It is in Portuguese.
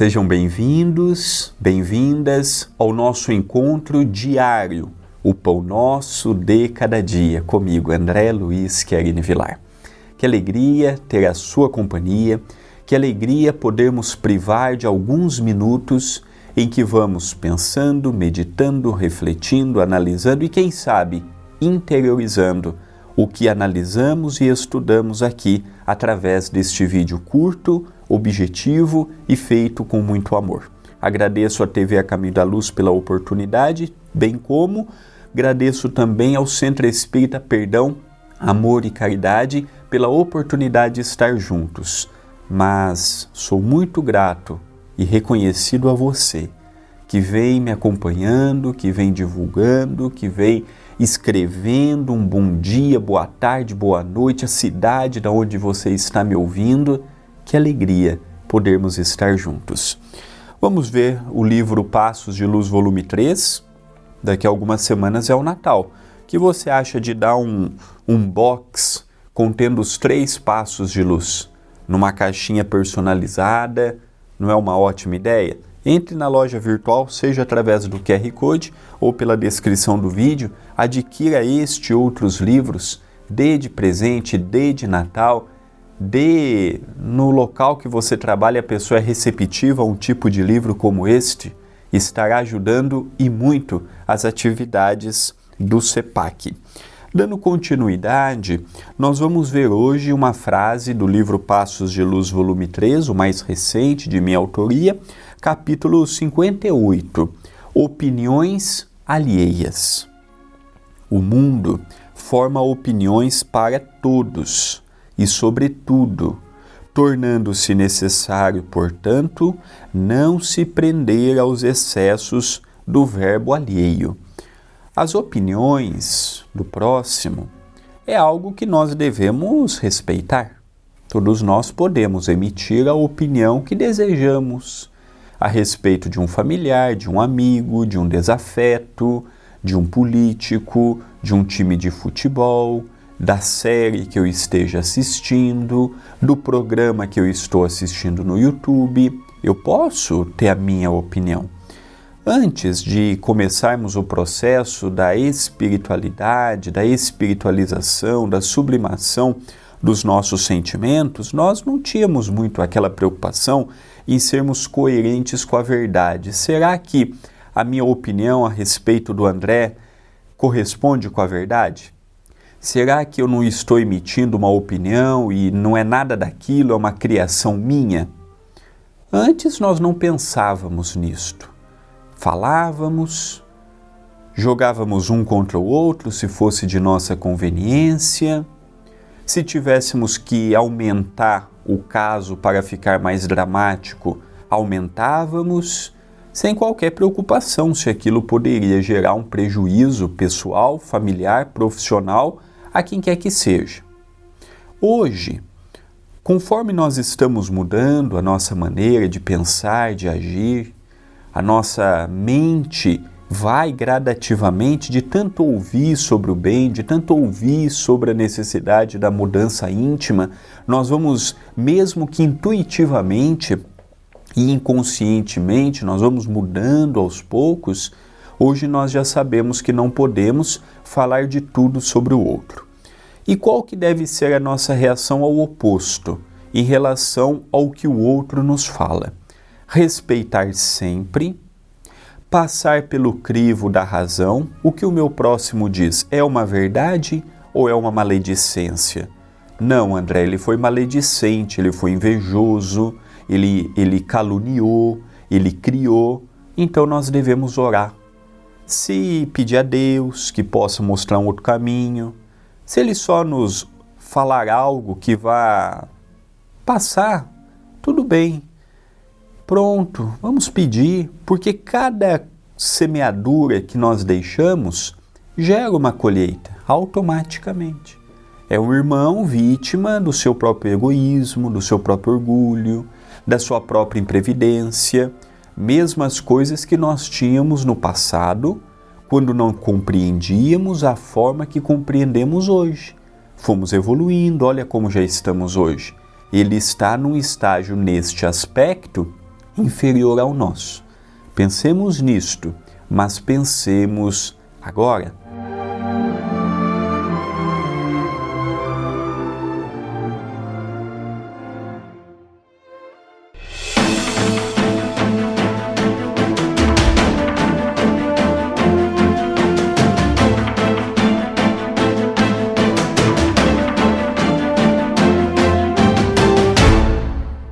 Sejam bem-vindos, bem-vindas ao nosso encontro diário, o Pão Nosso de Cada Dia, comigo, André Luiz Querini Vilar. Que alegria ter a sua companhia, que alegria podermos privar de alguns minutos em que vamos pensando, meditando, refletindo, analisando e, quem sabe, interiorizando o que analisamos e estudamos aqui através deste vídeo curto, objetivo e feito com muito amor. Agradeço à TV A Caminho da Luz pela oportunidade, bem como agradeço também ao Centro Espírita Perdão, Amor e Caridade pela oportunidade de estar juntos. Mas sou muito grato e reconhecido a você que vem me acompanhando, que vem divulgando, que vem escrevendo um bom dia, boa tarde, boa noite, a cidade da onde você está me ouvindo. Que alegria podermos estar juntos. Vamos ver o livro Passos de Luz, volume 3. Daqui a algumas semanas é o Natal. O que você acha de dar um, um box contendo os três passos de luz numa caixinha personalizada? Não é uma ótima ideia? Entre na loja virtual, seja através do QR Code ou pela descrição do vídeo, adquira este e outros livros, dê de presente, dê de Natal, dê no local que você trabalha a pessoa é receptiva a um tipo de livro como este, estará ajudando e muito as atividades do CEPAC. Dando continuidade, nós vamos ver hoje uma frase do livro Passos de Luz, volume 3, o mais recente de minha autoria, capítulo 58. Opiniões alheias. O mundo forma opiniões para todos e sobre tudo, tornando-se necessário, portanto, não se prender aos excessos do verbo alheio as opiniões do próximo é algo que nós devemos respeitar. Todos nós podemos emitir a opinião que desejamos a respeito de um familiar, de um amigo, de um desafeto, de um político, de um time de futebol, da série que eu esteja assistindo, do programa que eu estou assistindo no YouTube. Eu posso ter a minha opinião. Antes de começarmos o processo da espiritualidade, da espiritualização, da sublimação dos nossos sentimentos, nós não tínhamos muito aquela preocupação em sermos coerentes com a verdade. Será que a minha opinião a respeito do André corresponde com a verdade? Será que eu não estou emitindo uma opinião e não é nada daquilo, é uma criação minha? Antes nós não pensávamos nisto falávamos, jogávamos um contra o outro se fosse de nossa conveniência. Se tivéssemos que aumentar o caso para ficar mais dramático, aumentávamos, sem qualquer preocupação se aquilo poderia gerar um prejuízo pessoal, familiar, profissional, a quem quer que seja. Hoje, conforme nós estamos mudando a nossa maneira de pensar, de agir, a nossa mente vai gradativamente de tanto ouvir sobre o bem, de tanto ouvir sobre a necessidade da mudança íntima, nós vamos, mesmo que intuitivamente e inconscientemente, nós vamos mudando aos poucos. Hoje nós já sabemos que não podemos falar de tudo sobre o outro. E qual que deve ser a nossa reação ao oposto em relação ao que o outro nos fala? respeitar sempre, passar pelo crivo da razão. O que o meu próximo diz é uma verdade ou é uma maledicência? Não, André, ele foi maledicente, ele foi invejoso, ele, ele caluniou, ele criou. Então nós devemos orar. Se pedir a Deus que possa mostrar um outro caminho, se ele só nos falar algo que vá passar, tudo bem, Pronto, vamos pedir, porque cada semeadura que nós deixamos gera uma colheita automaticamente. É um irmão vítima do seu próprio egoísmo, do seu próprio orgulho, da sua própria imprevidência, mesmas coisas que nós tínhamos no passado, quando não compreendíamos a forma que compreendemos hoje. Fomos evoluindo, olha como já estamos hoje. Ele está num estágio neste aspecto inferior ao nosso. Pensemos nisto, mas pensemos agora.